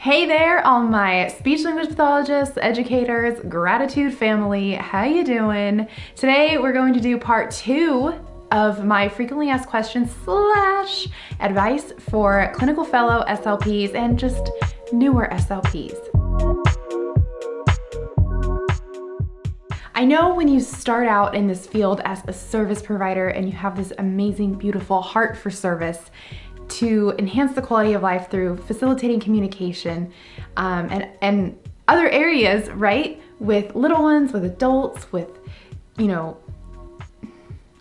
Hey there, all my speech language pathologists, educators, gratitude family. How you doing? Today we're going to do part two of my frequently asked questions slash advice for clinical fellow SLPs and just newer SLPs. I know when you start out in this field as a service provider and you have this amazing, beautiful heart for service, to enhance the quality of life through facilitating communication um, and, and other areas, right? With little ones, with adults, with, you know,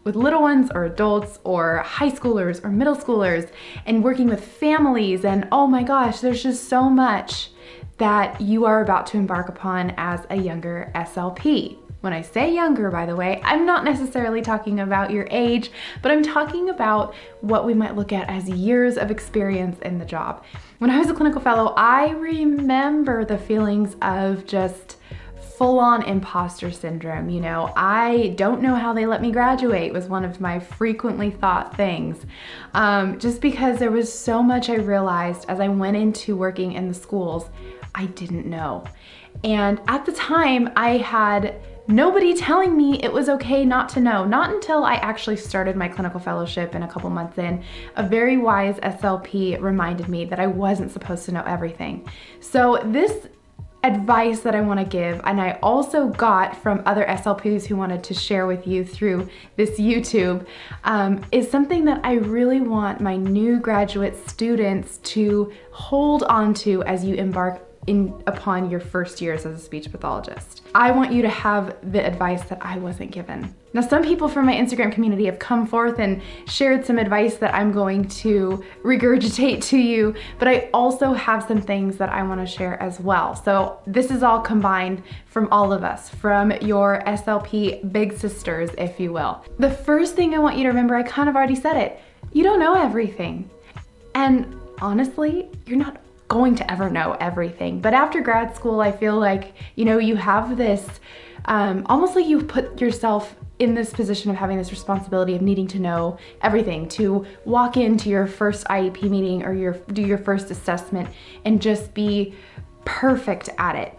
with little ones or adults or high schoolers or middle schoolers and working with families and oh my gosh, there's just so much that you are about to embark upon as a younger SLP. When I say younger, by the way, I'm not necessarily talking about your age, but I'm talking about what we might look at as years of experience in the job. When I was a clinical fellow, I remember the feelings of just full on imposter syndrome. You know, I don't know how they let me graduate was one of my frequently thought things. Um, just because there was so much I realized as I went into working in the schools, I didn't know. And at the time, I had nobody telling me it was okay not to know. Not until I actually started my clinical fellowship and a couple months in, a very wise SLP reminded me that I wasn't supposed to know everything. So this advice that I want to give, and I also got from other SLPs who wanted to share with you through this YouTube, um, is something that I really want my new graduate students to hold on to as you embark in upon your first years as a speech pathologist. I want you to have the advice that I wasn't given. Now, some people from my Instagram community have come forth and shared some advice that I'm going to regurgitate to you, but I also have some things that I wanna share as well. So this is all combined from all of us, from your SLP big sisters, if you will. The first thing I want you to remember, I kind of already said it, you don't know everything. And honestly, you're not going to ever know everything. But after grad school, I feel like, you know, you have this, um, almost like you put yourself in this position of having this responsibility of needing to know everything, to walk into your first IEP meeting or your do your first assessment and just be perfect at it.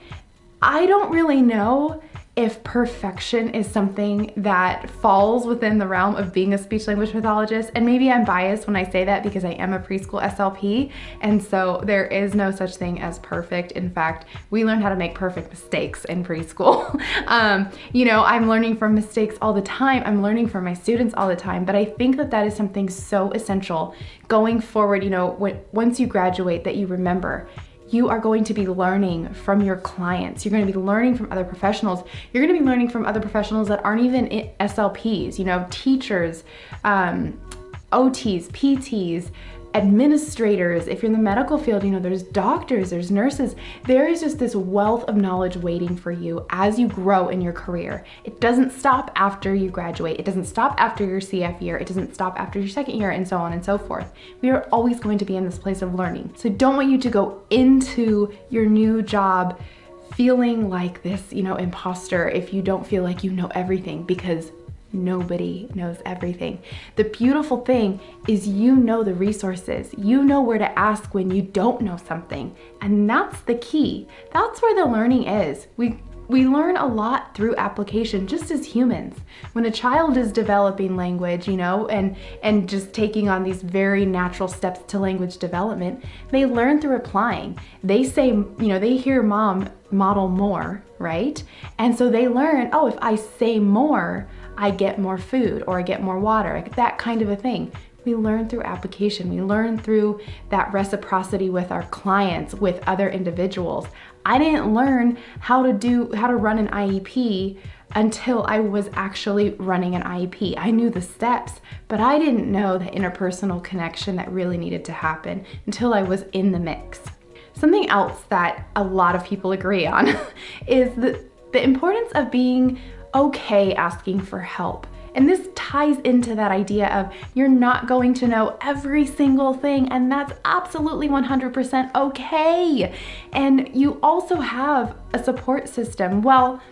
I don't really know if perfection is something that falls within the realm of being a speech language pathologist. And maybe I'm biased when I say that because I am a preschool SLP. And so there is no such thing as perfect. In fact, we learn how to make perfect mistakes in preschool. um, you know, I'm learning from mistakes all the time. I'm learning from my students all the time. But I think that that is something so essential going forward, you know, when, once you graduate that you remember you are going to be learning from your clients. You're going to be learning from other professionals. You're going to be learning from other professionals that aren't even SLPs, you know, teachers, um, OTs, PTs, administrators, if you're in the medical field, you know, there's doctors, there's nurses. There is just this wealth of knowledge waiting for you as you grow in your career. It doesn't stop after you graduate. It doesn't stop after your CF year. It doesn't stop after your second year and so on and so forth. We are always going to be in this place of learning. So don't want you to go into your new job feeling like this, you know, imposter if you don't feel like you know everything because Nobody knows everything. The beautiful thing is you know the resources. You know where to ask when you don't know something. And that's the key. That's where the learning is. We we learn a lot through application just as humans. When a child is developing language, you know, and and just taking on these very natural steps to language development, they learn through applying. They say, you know, they hear mom model more, right? And so they learn, oh, if I say more, I get more food or I get more water, that kind of a thing. We learn through application. We learn through that reciprocity with our clients, with other individuals. I didn't learn how to do, how to run an IEP until I was actually running an IEP. I knew the steps, but I didn't know the interpersonal connection that really needed to happen until I was in the mix. Something else that a lot of people agree on is the, the importance of being okay asking for help. And this ties into that idea of you're not going to know every single thing, and that's absolutely 100% okay. And you also have a support system. Well,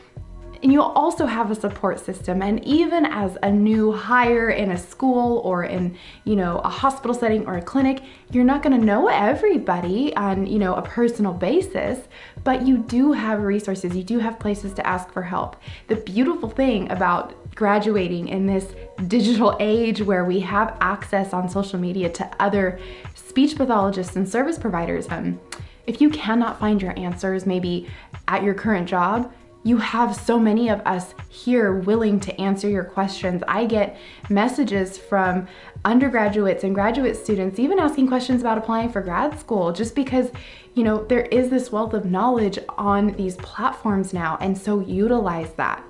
and you'll also have a support system. And even as a new hire in a school or in, you know, a hospital setting or a clinic, you're not to know everybody on, you know, a personal basis, but you do have resources. You do have places to ask for help. The beautiful thing about graduating in this digital age where we have access on social media to other speech pathologists and service providers, um, if you cannot find your answers maybe at your current job, you have so many of us here willing to answer your questions. I get messages from undergraduates and graduate students even asking questions about applying for grad school just because, you know, there is this wealth of knowledge on these platforms now and so utilize that.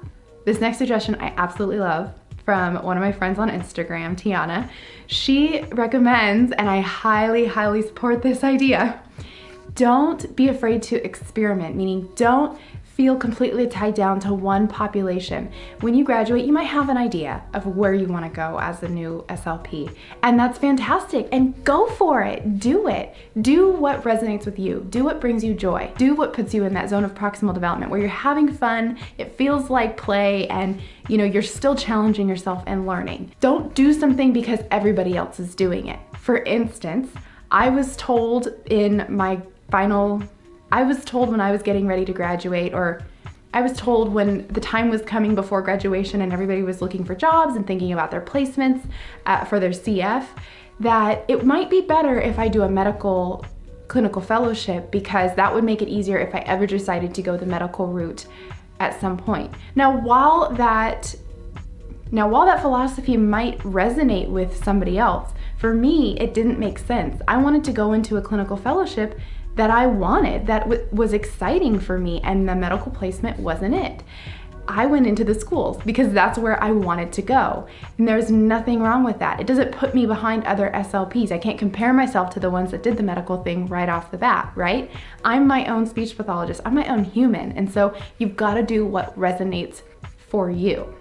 This next suggestion I absolutely love from one of my friends on Instagram, Tiana. She recommends, and I highly, highly support this idea. Don't be afraid to experiment, meaning don't feel completely tied down to one population. When you graduate, you might have an idea of where you want to go as a new SLP, and that's fantastic. And go for it, do it. Do what resonates with you, do what brings you joy, do what puts you in that zone of proximal development where you're having fun, it feels like play, and you know, you're still challenging yourself and learning. Don't do something because everybody else is doing it. For instance, I was told in my final I was told when I was getting ready to graduate, or I was told when the time was coming before graduation and everybody was looking for jobs and thinking about their placements uh, for their CF, that it might be better if I do a medical clinical fellowship because that would make it easier if I ever decided to go the medical route at some point. Now, while that now, while that philosophy might resonate with somebody else, for me, it didn't make sense. I wanted to go into a clinical fellowship that I wanted, that was exciting for me, and the medical placement wasn't it. I went into the schools because that's where I wanted to go. And there's nothing wrong with that. It doesn't put me behind other SLPs. I can't compare myself to the ones that did the medical thing right off the bat, right? I'm my own speech pathologist, I'm my own human. And so you've got to do what resonates for you.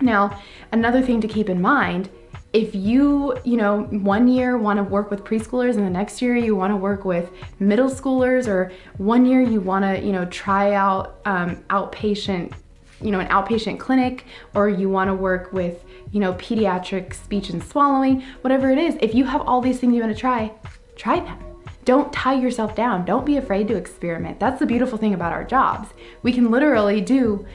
Now, another thing to keep in mind if you, you know, one year want to work with preschoolers and the next year you want to work with middle schoolers, or one year you want to, you know, try out um, outpatient, you know, an outpatient clinic, or you want to work with, you know, pediatric speech and swallowing, whatever it is, if you have all these things you want to try, try them. Don't tie yourself down. Don't be afraid to experiment. That's the beautiful thing about our jobs. We can literally do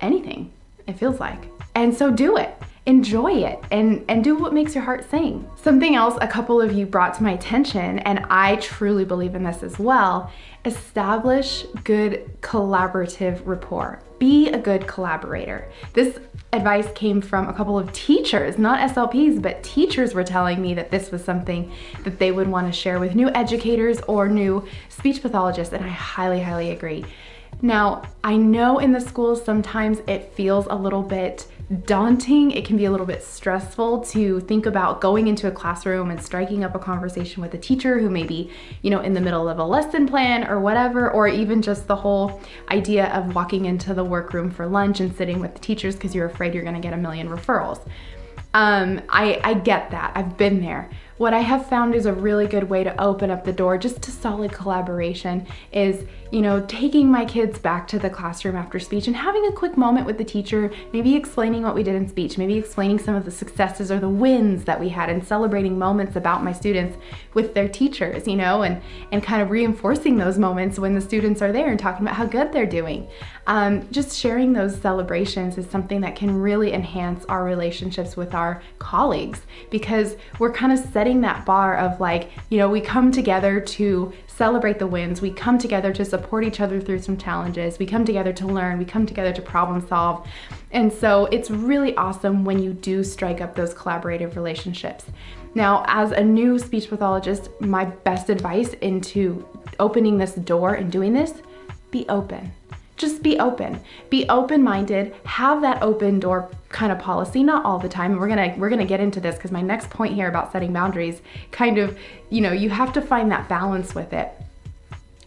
anything, it feels like. And so do it enjoy it and, and do what makes your heart sing. Something else a couple of you brought to my attention, and I truly believe in this as well, establish good collaborative rapport. Be a good collaborator. This advice came from a couple of teachers, not SLPs, but teachers were telling me that this was something that they would want to share with new educators or new speech pathologists, and I highly, highly agree. Now, I know in the schools sometimes it feels a little bit daunting. It can be a little bit stressful to think about going into a classroom and striking up a conversation with a teacher who may be, you know, in the middle of a lesson plan or whatever, or even just the whole idea of walking into the workroom for lunch and sitting with the teachers because you're afraid you're going to get a million referrals. Um, I, I get that. I've been there. What I have found is a really good way to open up the door just to solid collaboration is, you know, taking my kids back to the classroom after speech and having a quick moment with the teacher, maybe explaining what we did in speech, maybe explaining some of the successes or the wins that we had and celebrating moments about my students with their teachers, you know, and, and kind of reinforcing those moments when the students are there and talking about how good they're doing. Um, just sharing those celebrations is something that can really enhance our relationships with our colleagues because we're kind of setting setting that bar of like, you know, we come together to celebrate the wins, we come together to support each other through some challenges, we come together to learn, we come together to problem solve. And so it's really awesome when you do strike up those collaborative relationships. Now, as a new speech pathologist, my best advice into opening this door and doing this, be open just be open. Be open-minded, have that open door kind of policy, not all the time. We're gonna we're gonna get into this because my next point here about setting boundaries, kind of, you know, you have to find that balance with it.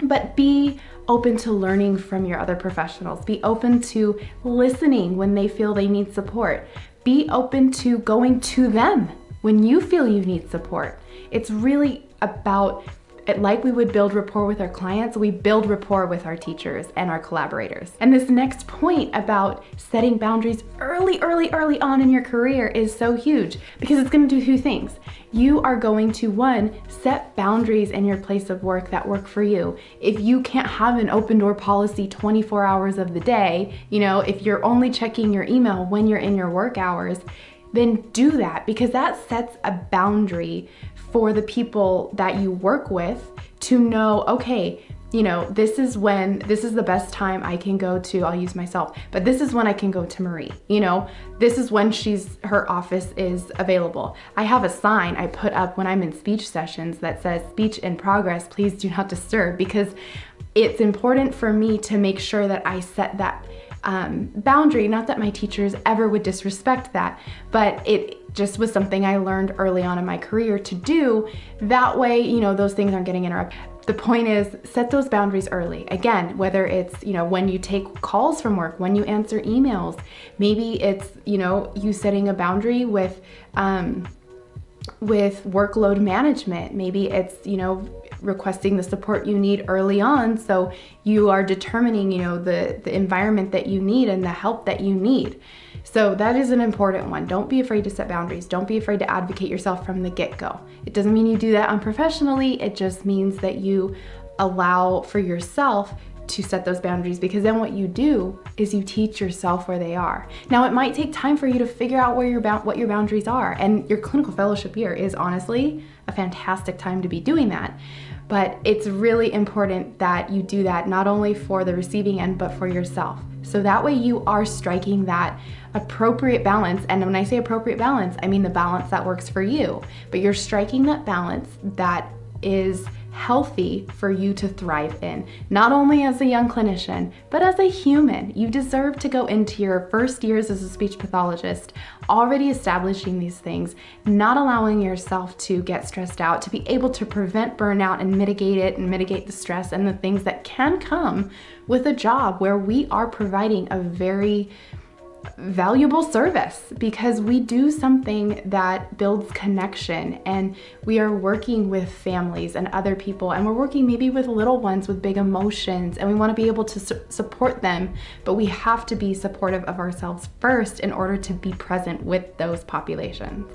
But be open to learning from your other professionals. Be open to listening when they feel they need support. Be open to going to them when you feel you need support. It's really about like we would build rapport with our clients, we build rapport with our teachers and our collaborators. And this next point about setting boundaries early, early, early on in your career is so huge because it's gonna do two things. You are going to, one, set boundaries in your place of work that work for you. If you can't have an open door policy 24 hours of the day, you know, if you're only checking your email when you're in your work hours, then do that because that sets a boundary for the people that you work with to know, okay, you know, this is when, this is the best time I can go to, I'll use myself, but this is when I can go to Marie, you know, this is when she's, her office is available. I have a sign I put up when I'm in speech sessions that says speech in progress, please do not disturb because it's important for me to make sure that I set that um, boundary. Not that my teachers ever would disrespect that, but it just was something I learned early on in my career to do. That way, you know, those things aren't getting interrupted. The point is set those boundaries early. Again, whether it's, you know, when you take calls from work, when you answer emails, maybe it's, you know, you setting a boundary with, um, with workload management. Maybe it's, you know, requesting the support you need early on so you are determining, you know, the, the environment that you need and the help that you need. So that is an important one. Don't be afraid to set boundaries. Don't be afraid to advocate yourself from the get-go. It doesn't mean you do that unprofessionally. It just means that you allow for yourself to set those boundaries because then what you do is you teach yourself where they are. Now it might take time for you to figure out where your what your boundaries are and your clinical fellowship year is honestly a fantastic time to be doing that. But it's really important that you do that not only for the receiving end but for yourself. So that way you are striking that appropriate balance. And when I say appropriate balance, I mean the balance that works for you. But you're striking that balance that is healthy for you to thrive in, not only as a young clinician, but as a human. You deserve to go into your first years as a speech pathologist already establishing these things, not allowing yourself to get stressed out, to be able to prevent burnout and mitigate it and mitigate the stress and the things that can come with a job where we are providing a very valuable service because we do something that builds connection and we are working with families and other people and we're working maybe with little ones with big emotions and we want to be able to su support them but we have to be supportive of ourselves first in order to be present with those populations.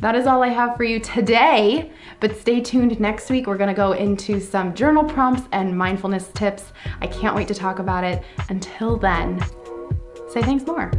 That is all I have for you today, but stay tuned next week. We're gonna go into some journal prompts and mindfulness tips. I can't wait to talk about it. Until then, say thanks more.